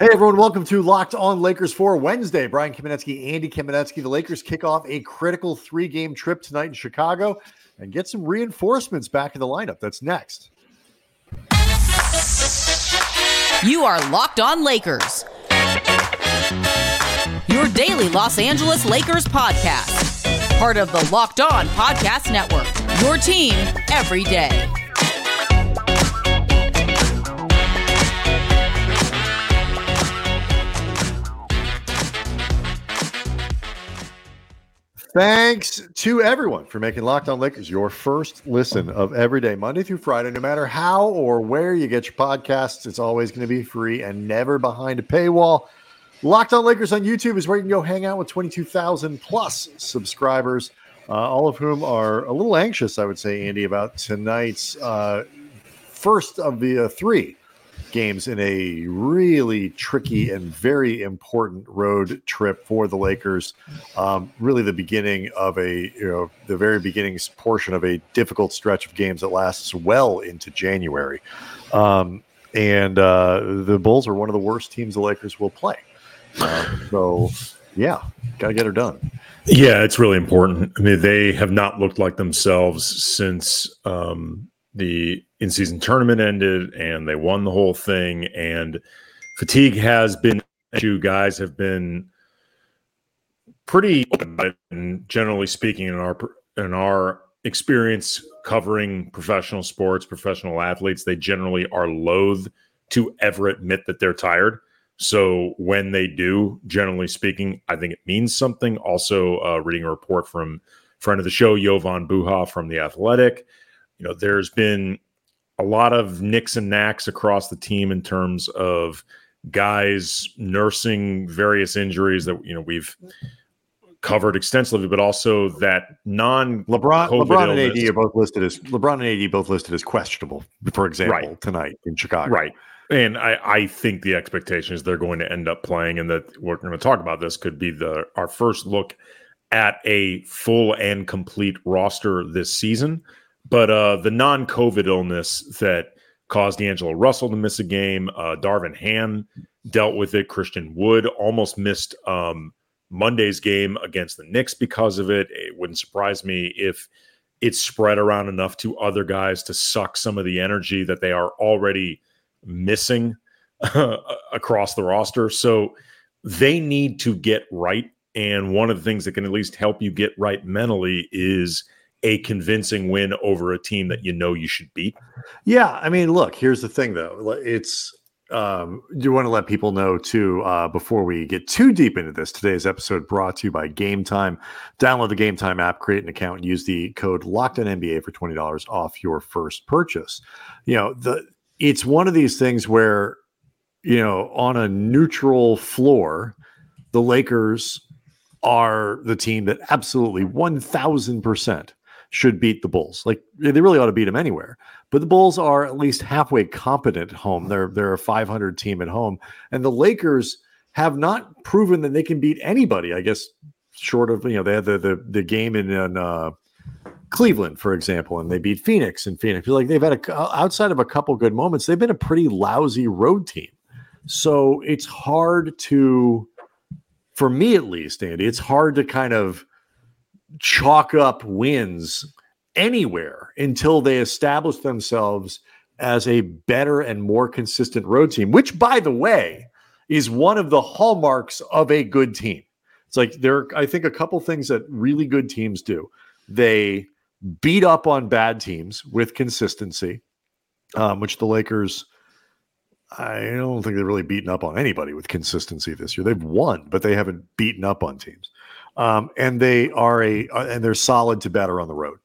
Hey everyone, welcome to Locked On Lakers for Wednesday. Brian Kamenetzky, Andy Kamenetzky. The Lakers kick off a critical three-game trip tonight in Chicago and get some reinforcements back in the lineup. That's next. You are Locked On Lakers. Your daily Los Angeles Lakers podcast. Part of the Locked On Podcast Network. Your team every day. Thanks to everyone for making Locked On Lakers your first listen of every day, Monday through Friday. No matter how or where you get your podcasts, it's always going to be free and never behind a paywall. Locked On Lakers on YouTube is where you can go hang out with 22,000 plus subscribers, uh, all of whom are a little anxious, I would say, Andy, about tonight's uh, first of the uh, three games in a really tricky and very important road trip for the Lakers. Um, really, the beginning of a you know the very beginning portion of a difficult stretch of games that lasts well into January. Um, and uh, the Bulls are one of the worst teams the Lakers will play. Uh, so, yeah, got to get her done. Yeah, it's really important. I mean, they have not looked like themselves since um, the in season tournament ended and they won the whole thing. And fatigue has been issue. Guys have been pretty generally speaking, in our in our experience covering professional sports, professional athletes, they generally are loath to ever admit that they're tired. So when they do, generally speaking, I think it means something. Also, uh, reading a report from friend of the show, Jovan Buha from the Athletic, you know, there's been a lot of nicks and knacks across the team in terms of guys nursing various injuries that you know we've covered extensively, but also that non LeBron, LeBron and AD are both listed as LeBron and AD both listed as questionable, for example, right. tonight in Chicago. Right. And I, I think the expectation is they're going to end up playing, and that we're going to talk about this could be the our first look at a full and complete roster this season. But uh, the non COVID illness that caused D'Angelo Russell to miss a game, uh, Darvin Ham dealt with it. Christian Wood almost missed um, Monday's game against the Knicks because of it. It wouldn't surprise me if it spread around enough to other guys to suck some of the energy that they are already missing across the roster. So they need to get right. And one of the things that can at least help you get right mentally is a convincing win over a team that you know you should beat. Yeah, I mean, look, here's the thing though. It's um, do want to let people know too uh, before we get too deep into this. Today's episode brought to you by Game Time. Download the Game Time app, create an account, and use the code Locked On NBA for twenty dollars off your first purchase. You know, the it's one of these things where you know on a neutral floor, the Lakers are the team that absolutely one thousand percent should beat the Bulls. Like they really ought to beat them anywhere. But the Bulls are at least halfway competent at home. They're they're a 500 team at home, and the Lakers have not proven that they can beat anybody. I guess short of you know they had the the, the game in, in uh, Cleveland, for example, and they beat Phoenix and Phoenix. Like they've had a outside of a couple good moments, they've been a pretty lousy road team. So it's hard to, for me at least, Andy, it's hard to kind of chalk up wins anywhere until they establish themselves as a better and more consistent road team, which, by the way, is one of the hallmarks of a good team. It's like there, are, I think, a couple things that really good teams do. They beat up on bad teams with consistency, um, which the Lakers, I don't think they've really beaten up on anybody with consistency this year. They've won, but they haven't beaten up on teams. Um, and they are a uh, and they're solid to better on the road.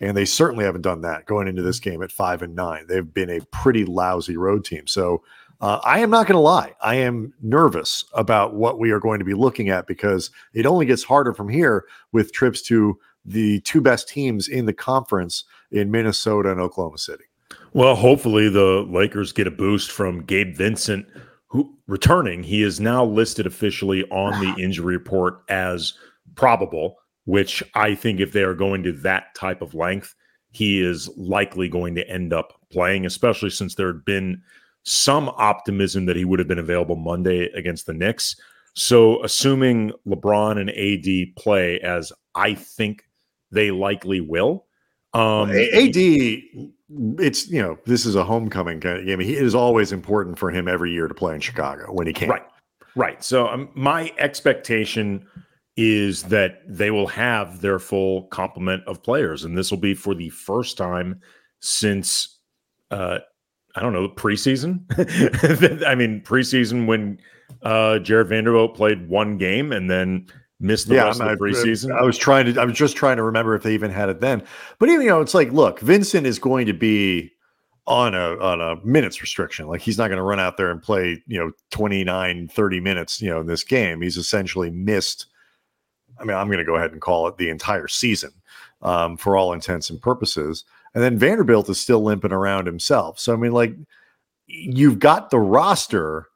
And they certainly haven't done that going into this game at five and nine. They've been a pretty lousy road team. So uh, I am not going to lie. I am nervous about what we are going to be looking at because it only gets harder from here with trips to the two best teams in the conference in Minnesota and Oklahoma City. Well, hopefully the Lakers get a boost from Gabe Vincent, who returning. He is now listed officially on the injury report as probable, which I think if they are going to that type of length, he is likely going to end up playing, especially since there had been some optimism that he would have been available Monday against the Knicks. So, assuming LeBron and AD play as I think they likely will, um, AD, it's you know this is a homecoming game. It is always important for him every year to play in Chicago when he can. Right, right. So um, my expectation is that they will have their full complement of players, and this will be for the first time since uh, I don't know preseason. I mean preseason when uh, Jarred Vanderbilt played one game and then missed the yeah, rest of the preseason. I, I was trying to. I was just trying to remember if they even had it then. But even you know, it's like, look, Vincent is going to be on a on a minutes restriction. Like he's not going to run out there and play, you know, 29, 30 minutes, you know, in this game. He's essentially missed. I mean, I'm going to go ahead and call it the entire season um, for all intents and purposes. And then Vanderbilt is still limping around himself. So I mean, like you've got the roster,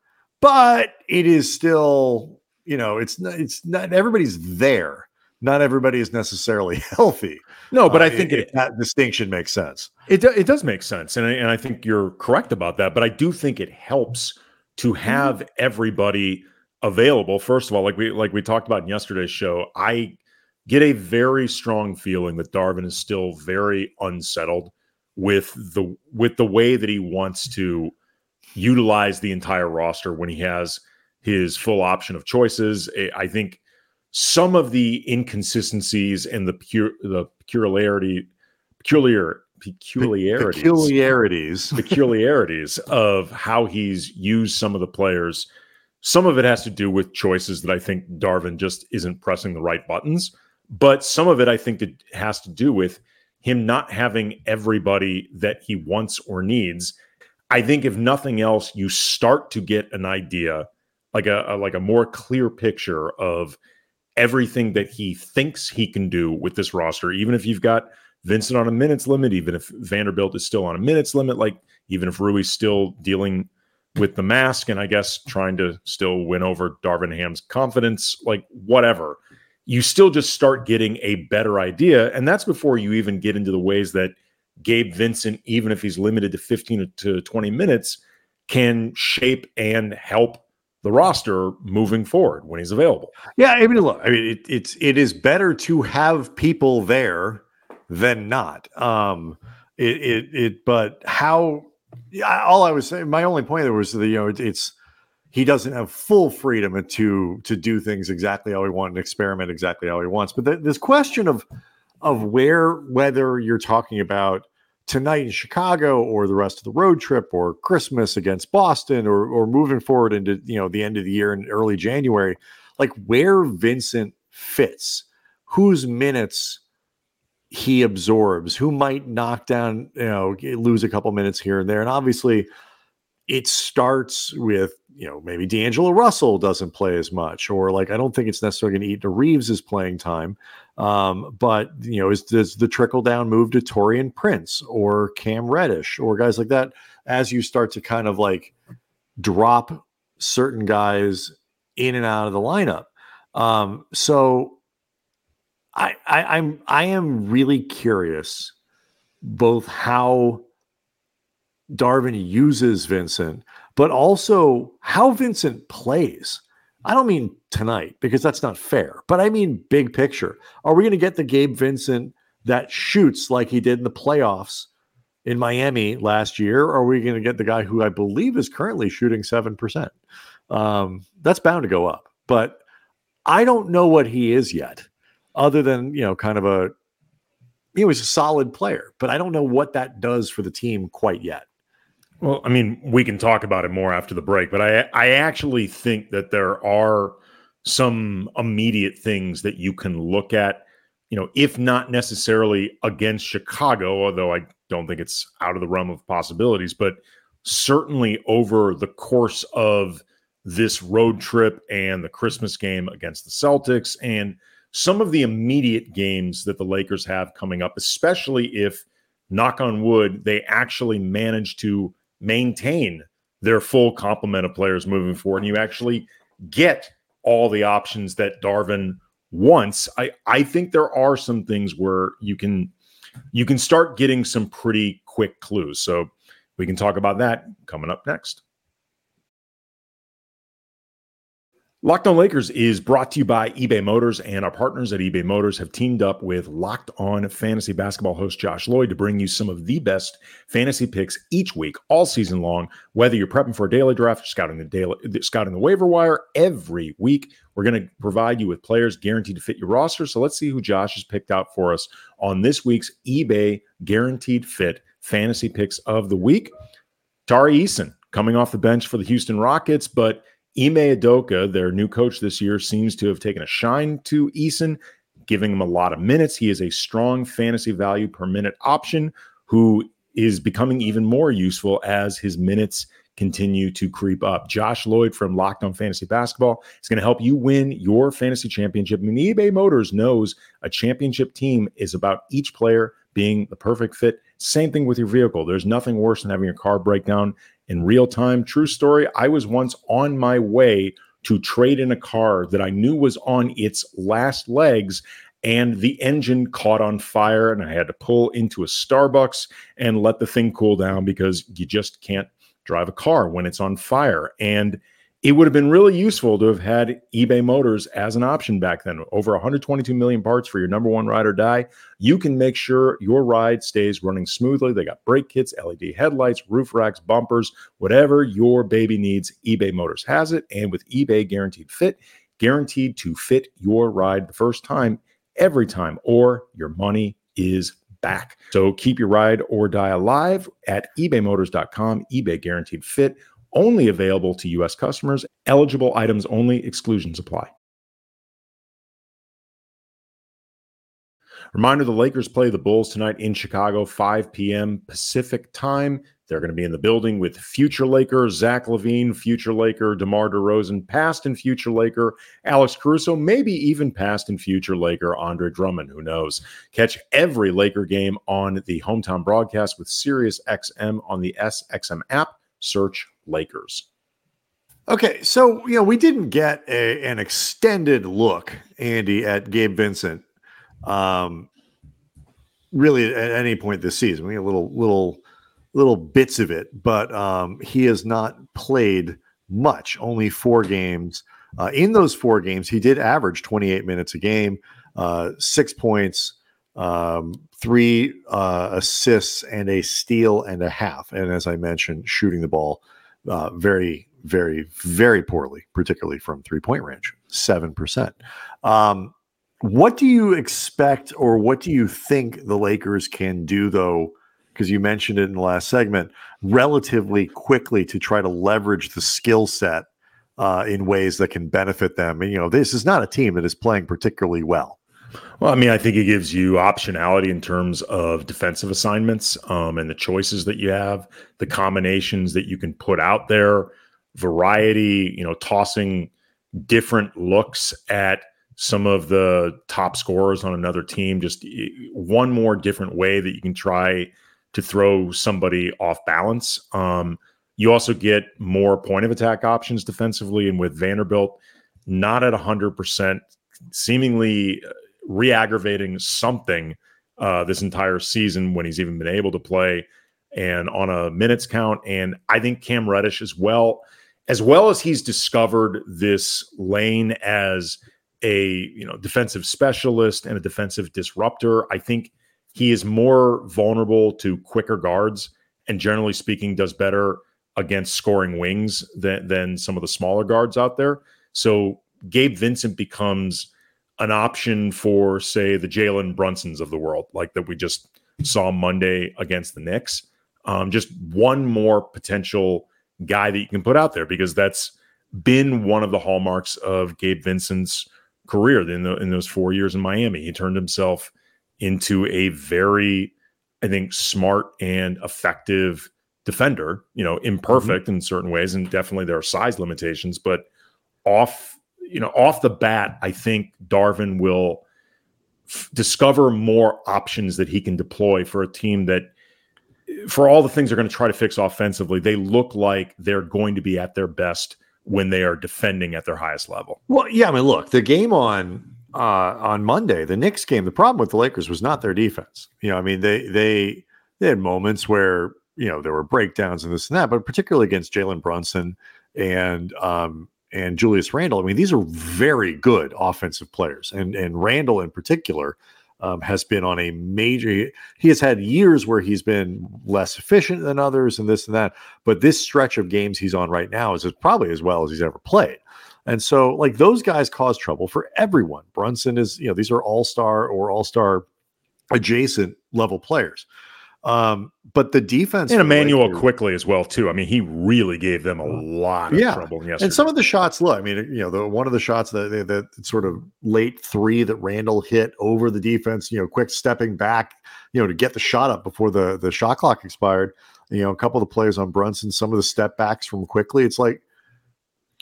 but it is still you know, it's not, it's not everybody's there. Not everybody is necessarily healthy. No, but uh, I think it, it, that distinction makes sense. It it does make sense, and I, and I think you're correct about that. But I do think it helps to mm-hmm. have everybody available. First of all, like we like we talked about in yesterday's show, I get a very strong feeling that Darvin is still very unsettled with the with the way that he wants to utilize the entire roster when he has his full option of choices. I think some of the inconsistencies and the pure the peculiarity peculiar peculiarities peculiarities peculiarities of how he's used some of the players. Some of it has to do with choices that I think Darvin just isn't pressing the right buttons, but some of it I think it has to do with him not having everybody that he wants or needs. I think if nothing else, you start to get an idea like a, a like a more clear picture of everything that he thinks he can do with this roster. Even if you've got Vincent on a minutes limit, even if Vanderbilt is still on a minutes limit, like even if Rui's still dealing with the mask and I guess trying to still win over Darvin Ham's confidence, like whatever, you still just start getting a better idea. And that's before you even get into the ways that Gabe Vincent, even if he's limited to 15 to 20 minutes, can shape and help the roster moving forward when he's available. Yeah, I mean, look, I mean, it, it's it is better to have people there than not. Um, it it, it but how? Yeah, all I was saying, my only point there was that you know it, it's he doesn't have full freedom to to do things exactly how he wants and experiment exactly how he wants. But th- this question of of where whether you're talking about tonight in Chicago or the rest of the road trip or Christmas against Boston or or moving forward into you know the end of the year in early January, like where Vincent fits, whose minutes he absorbs, who might knock down, you know, lose a couple minutes here and there. And obviously it starts with you know, maybe D'Angelo Russell doesn't play as much, or like I don't think it's necessarily going to eat to Reaves' playing time. Um, but you know, is does the trickle down move to Taurean Prince or Cam Reddish or guys like that as you start to kind of like drop certain guys in and out of the lineup? Um, so I, I I'm I am really curious both how Darvin uses Vincent but also how Vincent plays. I don't mean tonight because that's not fair, but I mean big picture. Are we going to get the Gabe Vincent that shoots like he did in the playoffs in Miami last year? Or are we going to get the guy who I believe is currently shooting 7%? Um, that's bound to go up, but I don't know what he is yet, other than, you know, kind of a, he was a solid player, but I don't know what that does for the team quite yet. Well, I mean, we can talk about it more after the break, but I I actually think that there are some immediate things that you can look at, you know, if not necessarily against Chicago, although I don't think it's out of the realm of possibilities, but certainly over the course of this road trip and the Christmas game against the Celtics and some of the immediate games that the Lakers have coming up, especially if knock on wood, they actually manage to maintain their full complement of players moving forward, and you actually get all the options that Darvin wants. I I think there are some things where you can you can start getting some pretty quick clues. So We can talk about that coming up next. Locked on Lakers is brought to you by eBay Motors, and our partners at eBay Motors have teamed up with Locked On Fantasy Basketball host Josh Lloyd to bring you some of the best fantasy picks each week, all season long. Whether you're prepping for a daily draft scouting the daily, scouting the waiver wire, every week we're going to provide you with players guaranteed to fit your roster. So let's see who Josh has picked out for us on this week's eBay Guaranteed Fit Fantasy Picks of the Week. Tari Eason coming off the bench for the Houston Rockets, but Ime Udoka, their new coach this year, seems to have taken a shine to Eason, giving him a lot of minutes. He is a strong fantasy value per minute option who is becoming even more useful as his minutes continue to creep up. Josh Lloyd from Locked On Fantasy Basketball is going to help you win your fantasy championship. I mean, eBay Motors knows a championship team is about each player being the perfect fit. Same thing with your vehicle. There's nothing worse than having your car break down in real time. True story. I was once on my way to trade in a car that I knew was on its last legs and the engine caught on fire and I had to pull into a Starbucks and let the thing cool down because you just can't drive a car when it's on fire. And it would have been really useful to have had eBay Motors as an option back then. Over 122 million parts for your number one ride or die. You can make sure your ride stays running smoothly. They got brake kits, LED headlights, roof racks, bumpers, whatever your baby needs, eBay Motors has it. And with eBay Guaranteed Fit, guaranteed to fit your ride the first time, every time, or your money is back. So keep your ride or die alive at ebaymotors.com, eBay Guaranteed Fit only available to U.S. customers. Eligible items only, exclusions apply. Reminder the Lakers play the Bulls tonight in Chicago, 5 p.m. Pacific time. They're going to be in the building with future Laker, Zach LaVine, future Laker, DeMar DeRozan, past and future Laker, Alex Caruso, maybe even past and future Laker, Andre Drummond. Who knows? Catch every Laker game on the hometown broadcast with SiriusXM on the SXM app. Search Lakers. Okay, so you know we didn't get a, an extended look, Andy, at Gabe Vincent, um, really at any point this season. We get little little little bits of it, but um, he has not played much. Only four games. Uh, in those four games, he did average 28 minutes a game, uh, six points, um, three uh, assists, and a steal and a half. And as I mentioned, shooting the ball uh, very, very, very poorly, particularly from three point range, 7%. Um, what do you expect or what do you think the Lakers can do, though? Because you mentioned it in the last segment, relatively quickly to try to leverage the skill set uh, in ways that can benefit them. And, you know, this is not a team that is playing particularly well. Well, I mean, I think it gives you optionality in terms of defensive assignments um, and the choices that you have, the combinations that you can put out there, variety, you know, tossing different looks at some of the top scorers on another team, just one more different way that you can try to throw somebody off balance. Um, you also get more point of attack options defensively. And with Vanderbilt, not at 100%, seemingly re-aggravating something uh, this entire season when he's even been able to play and on a minutes count. And I think Cam Reddish as well, as well as he's discovered this lane as a you know defensive specialist and a defensive disruptor. I think he is more vulnerable to quicker guards and generally speaking does better against scoring wings than than some of the smaller guards out there. So Gabe Vincent becomes an option for, say, the Jalen Brunsons of the world, like that we just saw Monday against the Knicks. Um, just one more potential guy that you can put out there because that's been one of the hallmarks of Gabe Vincent's career in, the, in those four years in Miami. He turned himself into a very, I think, smart and effective defender. You know, imperfect mm-hmm. in certain ways, and definitely there are size limitations, but off you know, off the bat, I think Darvin will f- discover more options that he can deploy for a team that, for all the things they're going to try to fix offensively, they look like they're going to be at their best when they are defending at their highest level. Well, yeah, I mean, look, the game on uh, on Monday, the Knicks game, the problem with the Lakers was not their defense. You know, I mean, they they they had moments where you know there were breakdowns and this and that, but particularly against Jalen Brunson and um, and Julius Randle. I mean, these are very good offensive players, and and Randle in particular um, has been on a major. He has had years where he's been less efficient than others, and this and that. But this stretch of games he's on right now is probably as well as he's ever played. And so, like those guys cause trouble for everyone. Brunson is, you know, these are all star or all star adjacent level players. Um, but the defense and Immanuel Lakers, Quickley as well too. I mean, he really gave them a lot of yeah. trouble yesterday. And some of the shots, look, I mean, you know, the one of the shots that that sort of late three that Randle hit over the defense, you know, quick stepping back, you know, to get the shot up before the the shot clock expired. You know, a couple of the plays on Brunson, some of the step backs from quickly. It's like,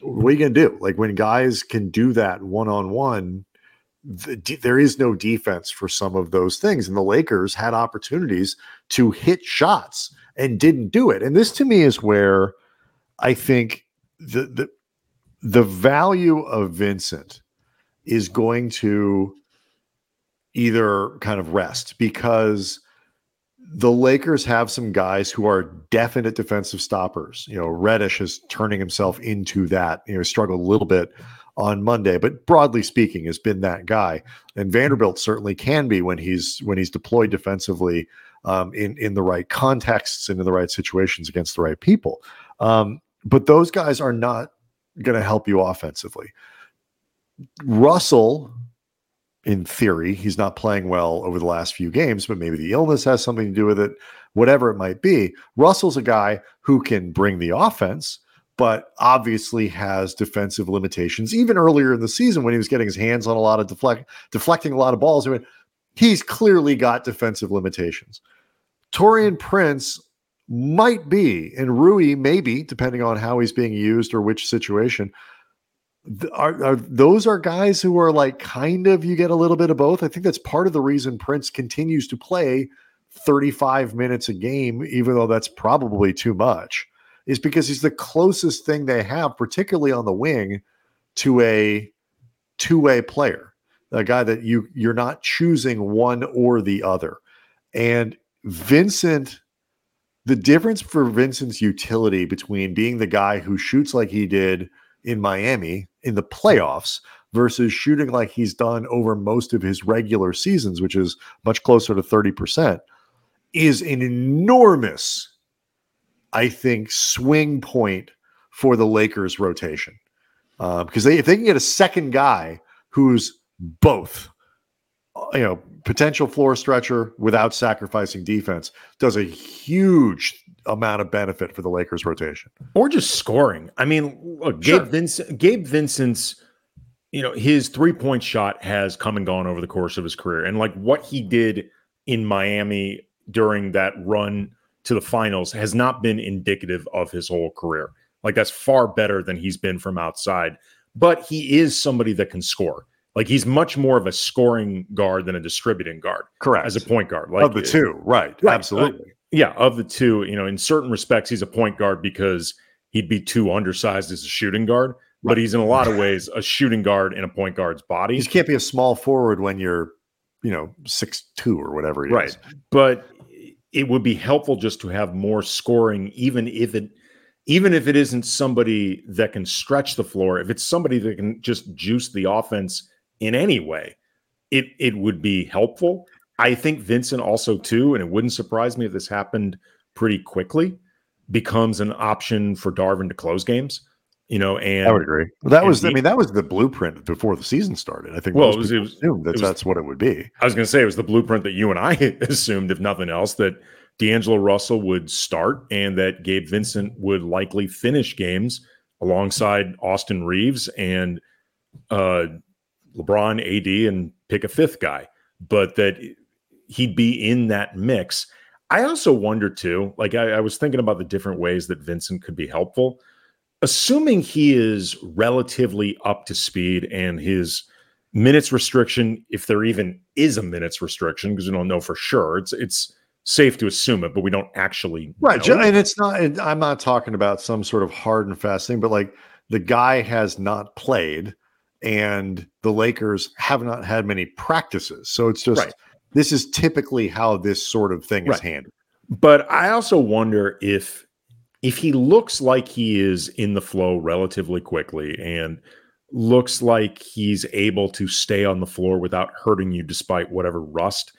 what are you gonna do? Like when guys can do that one on one, the, there is no defense for some of those things. And the Lakers had opportunities to hit shots and didn't do it. And this to me is where I think the the, the value of Vincent is going to either kind of rest because the Lakers have some guys who are definite defensive stoppers. You know, Reddish is turning himself into that. You know, struggled a little bit on Monday, but broadly speaking, has been that guy. And Vanderbilt certainly can be when he's when he's deployed defensively um, in in the right contexts and in the right situations against the right people. Um, but those guys are not going to help you offensively. Russell, in theory, he's not playing well over the last few games, but maybe the illness has something to do with it. Whatever it might be, Russell's a guy who can bring the offense but obviously has defensive limitations. Even earlier in the season, when he was getting his hands on a lot of deflect, deflecting a lot of balls, I mean, he's clearly got defensive limitations. Taurean hmm. Prince might be, and Rui maybe, depending on how he's being used or which situation. Are, are those are guys who are like kind of you get a little bit of both. I think that's part of the reason Prince continues to play 35 minutes a game, even though that's probably too much is because he's the closest thing they have, particularly on the wing, to a two-way player, a guy that you you're not choosing one or the other. And Vincent, the difference for Vincent's utility between being the guy who shoots like he did in Miami in the playoffs versus shooting like he's done over most of his regular seasons, which is much closer to 30%, is an enormous I think, swing point for the Lakers rotation. Uh, because they, if they can get a second guy who's both, you know, potential floor stretcher without sacrificing defense, does a huge amount of benefit for the Lakers rotation. Or just scoring. I mean, look, Gabe, sure. Vincent, Gabe Vincent's, you know, his three point shot has come and gone over the course of his career. And like what he did in Miami during that run to the finals has not been indicative of his whole career. Like that's far better than he's been from outside. But he is somebody that can score. Like he's much more of a scoring guard than a distributing guard. Correct. As a point guard. Like of the two, right. right. Absolutely. Uh, yeah, of the two, you know, in certain respects, he's a point guard because he'd be too undersized as a shooting guard. Right. But he's in a lot of ways a shooting guard in a point guard's body. He can't be a small forward when you're, you know, six two or whatever. right. Is. But it would be helpful just to have more scoring, even if it even if it isn't somebody that can stretch the floor, if it's somebody that can just juice the offense in any way, it it would be helpful. I think Vincent also too, and it wouldn't surprise me if this happened pretty quickly, becomes an option for Darvin to close games. You know, and I would agree. Well, that was, he, I mean, that was the blueprint before the season started. I think. Well, it was, it was, assumed that that's what it would be. I was going to say it was the blueprint that you and I assumed, if nothing else, that D'Angelo Russell would start and that Gabe Vincent would likely finish games alongside Austin Reaves and uh, LeBron, AD, and pick a fifth guy, but that he'd be in that mix. I also wonder too, like I, I was thinking about the different ways that Vincent could be helpful assuming he is relatively up to speed and his minutes restriction, if there even is a minutes restriction, because we don't know for sure, it's it's safe to assume it, but we don't actually right. And it's not. I'm not talking about some sort of hard and fast thing, but like the guy has not played, and the Lakers have not had many practices, so it's just. Right. This is typically how this sort of thing right. is handled. But I also wonder if if he looks like he is in the flow relatively quickly and looks like he's able to stay on the floor without hurting you despite whatever rust,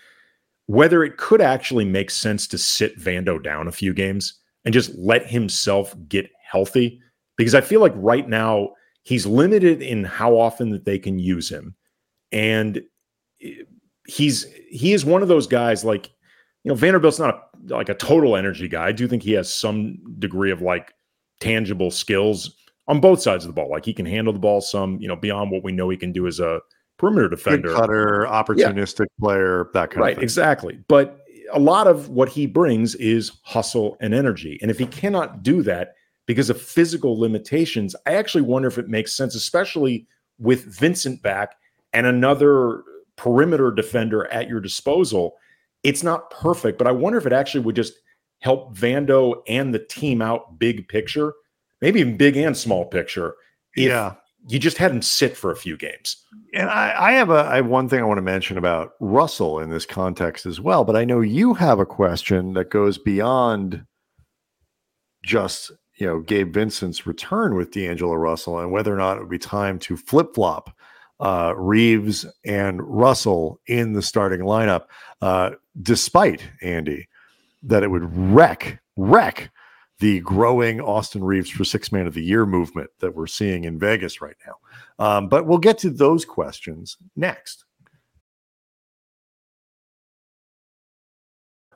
whether it could actually make sense to sit Vando down a few games and just let himself get healthy. Because I feel like right now he's limited in how often that they can use him. And eh, he's he is one of those guys like you know Vanderbilt's not a, like a total energy guy. I do think he has some degree of like tangible skills on both sides of the ball. Like he can handle the ball some, you know, beyond what we know he can do as a perimeter defender, Good cutter, opportunistic yeah. player, that kind right, of thing. Exactly. But a lot of what he brings is hustle and energy. And if he cannot do that because of physical limitations, I actually wonder if it makes sense, especially with Vincent back and another perimeter defender at your disposal. It's not perfect, but I wonder if it actually would just help Vando and the team out big picture, maybe even big and small picture. yeah. You just had him sit for a few games. And I, I have a I have one thing I want to mention about Russell in this context as well, but I know you have a question that goes beyond just you know Gabe Vincent's return with D'Angelo Russell and whether or not it would be time to flip flop uh, Reaves and Russell in the starting lineup, uh, despite Andy that it would wreck wreck the growing Austin Reaves for six man of the year movement that we're seeing in Vegas right now. Um, but we'll get to those questions next.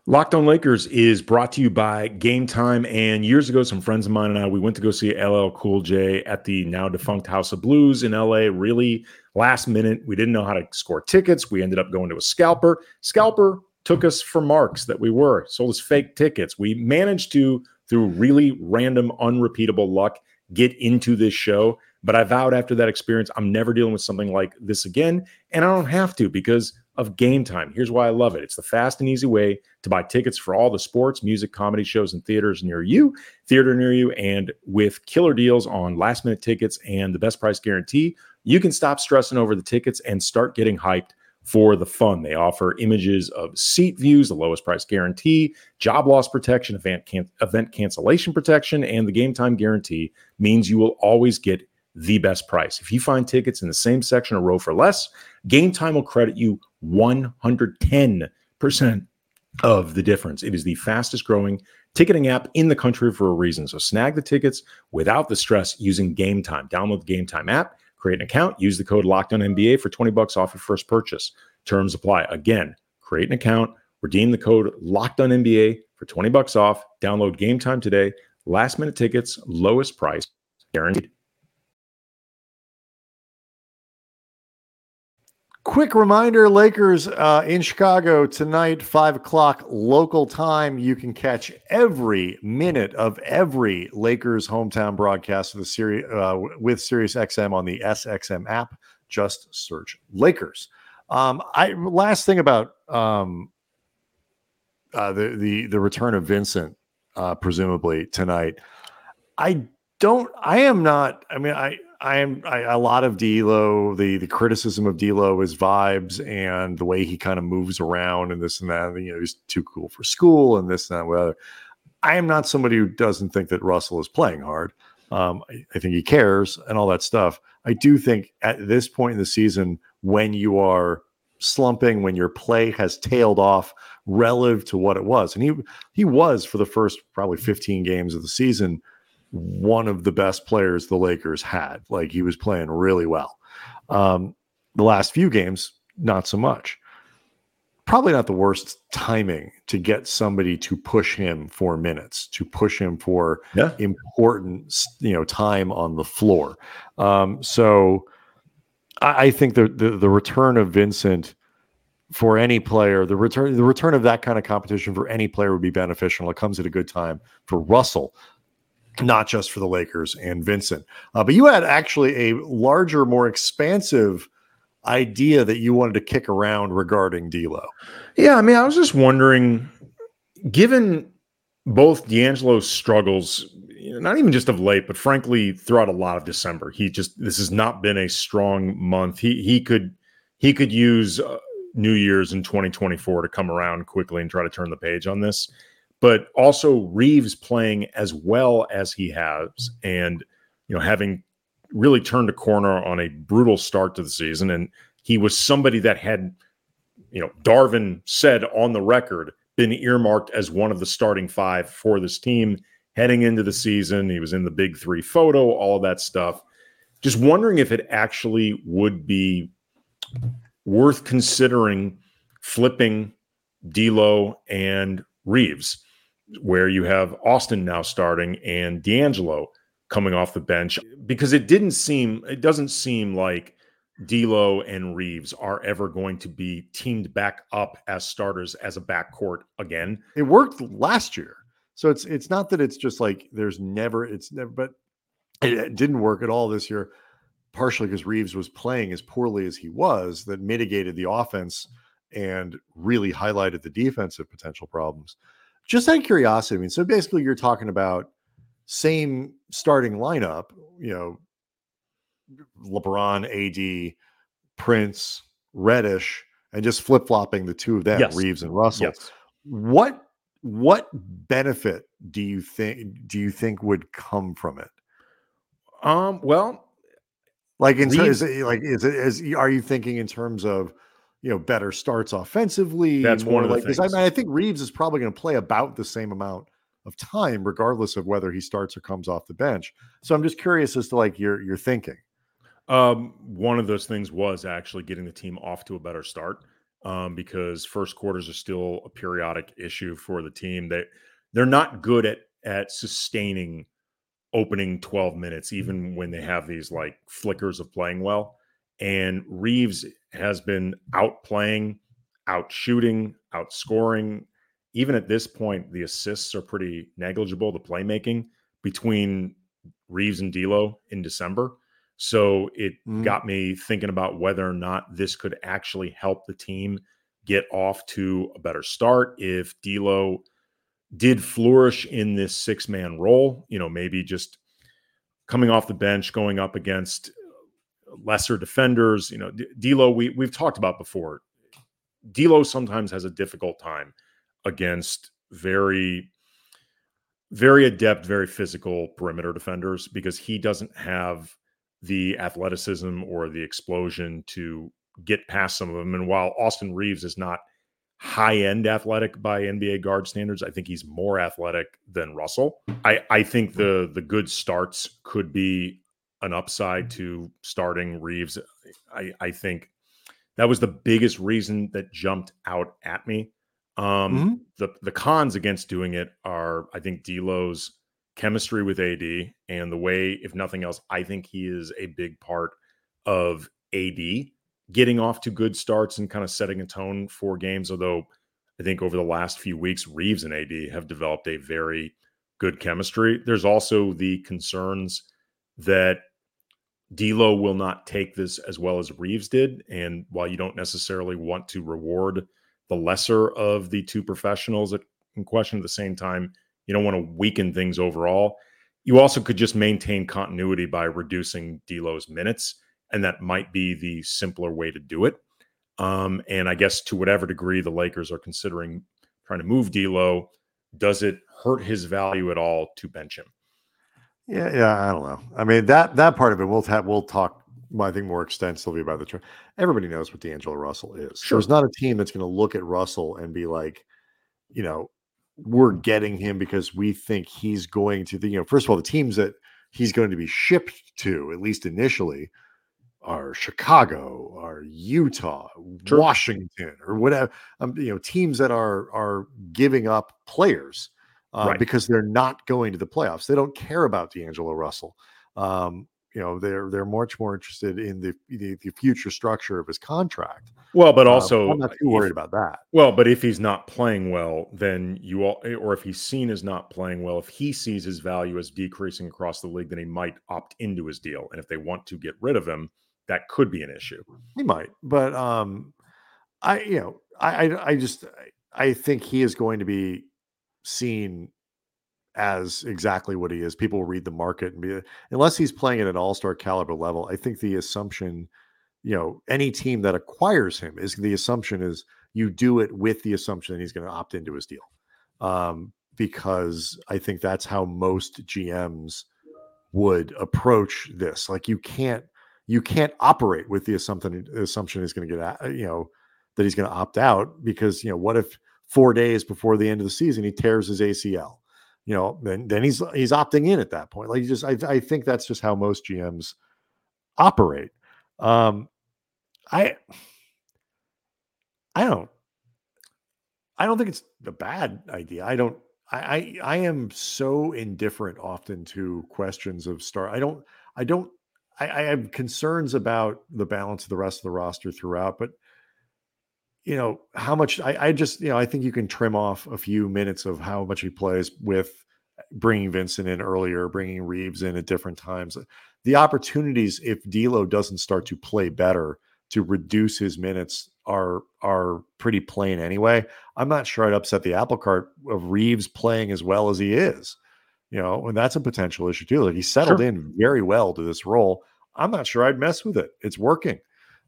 Locked on Lakers is brought to you by Game Time. And years ago, some friends of mine and I, we went to go see LL Cool J at the now defunct House of Blues in LA. Really last minute, we didn't know how to score tickets. We ended up going to a scalper. Scalper took us for marks that we were, sold us fake tickets. We managed to, through really random, unrepeatable luck, get into this show. But I vowed after that experience, I'm never dealing with something like this again. And I don't have to because of game time. Here's why I love it it's the fast and easy way to buy tickets for all the sports, music, comedy shows, and theaters near you, theater near you. And with killer deals on last minute tickets and the best price guarantee, you can stop stressing over the tickets and start getting hyped for the fun. They offer images of seat views, the lowest price guarantee, job loss protection, event, can- event cancellation protection, and the game time guarantee means you will always get the best price. If you find tickets in the same section or row for less, Game Time will credit you 110% of the difference. It is the fastest growing ticketing app in the country for a reason. So snag the tickets without the stress using Game Time. Download the Game Time app, create an account, use the code Locked On NBA for 20 bucks off your first purchase. Terms apply. Again, create an account, redeem the code Locked On NBA for 20 bucks off. Download Game Time today. Last minute tickets, lowest price, guaranteed. Quick reminder Lakers uh, in Chicago tonight, 5 o'clock local time. You can catch every minute of every Lakers hometown broadcast with, Sirius, uh, with Sirius XM on the SXM app. Just search Lakers. Um, I last thing about um, uh, the the the return of Vincent, uh, presumably tonight. I don't. I am not. I mean, I I am I, a lot of D'Lo. The the criticism of D'Lo is vibes and the way he kind of moves around and this and that. You know, he's too cool for school and this and that. Whatever. I am not somebody who doesn't think that Russell is playing hard. Um, I, I think he cares and all that stuff. I do think at this point in the season, when you are slumping, when your play has tailed off relative to what it was, and he he was for the first probably 15 games of the season one of the best players the Lakers had. Like he was playing really well. Um, the last few games, not so much. Probably not the worst timing to get somebody to push him for minutes, to push him for yeah. important, you know, time on the floor. Um, so I, I think the, the the return of Vincent for any player, the return the return of that kind of competition for any player would be beneficial. It comes at a good time for Russell not just for the Lakers and Vincent. Uh, but you had actually a larger, more expansive idea that you wanted to kick around regarding D'Lo. Yeah, I mean, I was just wondering, given both D'Angelo's struggles, not even just of late, but frankly throughout a lot of December, he just this has not been a strong month. He he could he could use uh, New Year's in 2024 to come around quickly and try to turn the page on this. But also Reeves playing as well as he has, and you know having really turned a corner on a brutal start to the season, and he was somebody that had, you know, Darvin said on the record been earmarked as one of the starting five for this team heading into the season. He was in the big three photo, all that stuff. Just wondering if it actually would be worth considering flipping D'Lo and Reaves, where you have Austin now starting and D'Angelo coming off the bench, because it didn't seem, it doesn't seem like D'Lo and Reaves are ever going to be teamed back up as starters as a backcourt again. It worked last year. So it's it's not that it's just like there's never it's never but it, it didn't work at all this year partially because Reaves was playing as poorly as he was that mitigated the offense and really highlighted the defensive potential problems. Just out of curiosity, I mean, so basically you're talking about same starting lineup, you know, LeBron, AD, Prince, Reddish, and just flip flopping the two of them, yes. Reaves and Russell. Yes. What what benefit do you think do you think would come from it? Um, well, like in terms, like is it is are you thinking in terms of you know better starts offensively? That's one of like, the things. I, mean, I think Reaves is probably going to play about the same amount of time, regardless of whether he starts or comes off the bench. So I'm just curious as to like your your thinking. Um, one of those things was actually getting the team off to a better start um, because first quarters are still a periodic issue for the team. They they're not good at at sustaining opening 12 minutes, even when they have these like flickers of playing well. And Reaves has been outplaying, out shooting, outscoring. Even at this point, the assists are pretty negligible, the playmaking between Reaves and D'Lo in December. So it mm. got me thinking about whether or not this could actually help the team get off to a better start if D'Lo did flourish in this six man role. You know, maybe just coming off the bench, going up against lesser defenders. You know, D'Lo, we we've talked about before. D'Lo sometimes has a difficult time against very, very adept, very physical perimeter defenders because he doesn't have the athleticism or the explosion to get past some of them. And while Austin Reaves is not high end athletic by NBA guard standards. I think he's more athletic than Russell. I, I think the the good starts could be an upside to starting Reaves. I, I think that was the biggest reason that jumped out at me. Um, mm-hmm. The the cons against doing it are, I think, D'Lo's chemistry with AD and the way, if nothing else, I think he is a big part of AD getting off to good starts and kind of setting a tone for games. Although I think over the last few weeks, Reaves and AD have developed a very good chemistry. There's also the concerns that D'Lo will not take this as well as Reaves did, and while you don't necessarily want to reward the lesser of the two professionals in question at the same time, you don't want to weaken things overall. You also could just maintain continuity by reducing D'Lo's minutes and that might be the simpler way to do it. Um, and I guess to whatever degree the Lakers are considering trying to move D'Lo, does it hurt his value at all to bench him? Yeah, yeah, I don't know. I mean that that part of it we'll have we'll talk. I think more extensively about the trade. Everybody knows what D'Angelo Russell is. Sure. There's not a team that's going to look at Russell and be like, you know, we're getting him because we think he's going to. The, you know, first of all, the teams that he's going to be shipped to, at least initially, are Chicago, are Utah, sure. Washington, or whatever. Um, you know, teams that are are giving up players uh, right. because they're not going to the playoffs. They don't care about D'Angelo Russell. Um, you know, they're they're much more interested in the the, the future structure of his contract. Well, but uh, also I'm not too worried if, about that. Well, but if he's not playing well, then you all, or if he's seen as not playing well, if he sees his value as decreasing across the league, then he might opt into his deal. And if they want to get rid of him, that could be an issue. He might, but um, I you know I I, I just I think he is going to be seen as exactly what he is. People read the market and be unless he's playing at an all star caliber level. I think the assumption, you know, any team that acquires him is the assumption is you do it with the assumption that he's going to opt into his deal. Um, because I think that's how most GMs would approach this. Like you can't you can't operate with the assumption assumption he's going to get you know that he's going to opt out because you know what if four days before the end of the season he tears his ACL you know then then he's he's opting in at that point. Like just I, I think that's just how most GMs operate. Um I I don't I don't think it's a bad idea. I don't I, I I am so indifferent often to questions of star. I don't I don't I, I have concerns about the balance of the rest of the roster throughout, but you know how much I, I just you know I think you can trim off a few minutes of how much he plays with bringing Vincent in earlier, bringing Reaves in at different times. The opportunities if D'Lo doesn't start to play better to reduce his minutes are are pretty plain anyway. I'm not sure I'd upset the apple cart of Reaves playing as well as he is. You know, and that's a potential issue too. Like he settled sure. in very well to this role. I'm not sure I'd mess with it. It's working.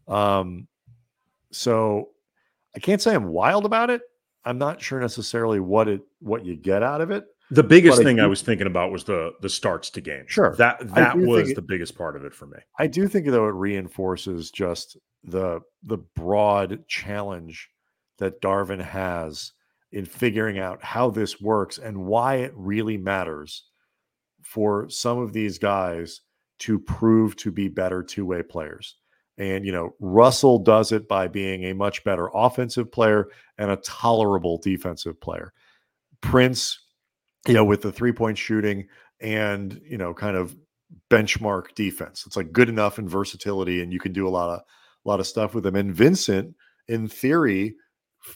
Um, so I can't say I'm wild about it. I'm not sure necessarily what it what you get out of it. The biggest thing I, do, I was thinking about was the the starts to game. Sure, that that was it, the biggest part of it for me. I do think though it reinforces just the the broad challenge that Darvin has in figuring out how this works and why it really matters for some of these guys to prove to be better two-way players. And you know, Russell does it by being a much better offensive player and a tolerable defensive player. Prince, you know, with the three-point shooting and, you know, kind of benchmark defense. It's like good enough and versatility and you can do a lot of a lot of stuff with him. And Vincent, in theory,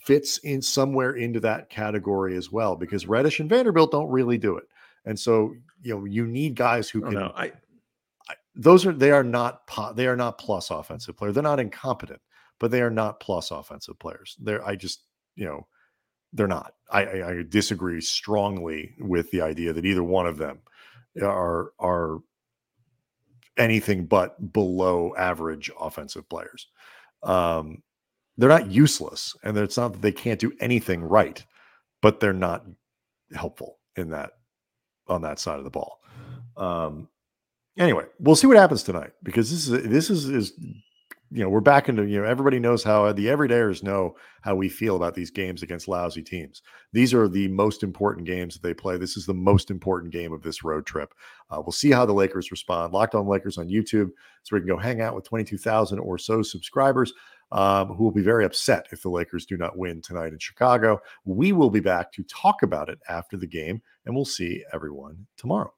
fits in somewhere into that category as well because Reddish and Vanderbilt don't really do it. And so, you know, you need guys who oh, can. I, I, those are they are not they are not plus offensive players. They're not incompetent, but they are not plus offensive players. They're I just you know they're not. I, I, I disagree strongly with the idea that either one of them are are anything but below average offensive players. Um, they're not useless, and it's not that they can't do anything right, but they're not helpful in that on that side of the ball. Um, anyway, we'll see what happens tonight because this is this is is you know, we're back into, you know, everybody knows how the everydayers know how we feel about these games against lousy teams. These are the most important games that they play. This is the most important game of this road trip. Uh, we'll see how the Lakers respond. Locked on Lakers on YouTube, so we can go hang out with 22,000 or so subscribers um, who will be very upset if the Lakers do not win tonight in Chicago. We will be back to talk about it after the game, and we'll see everyone tomorrow.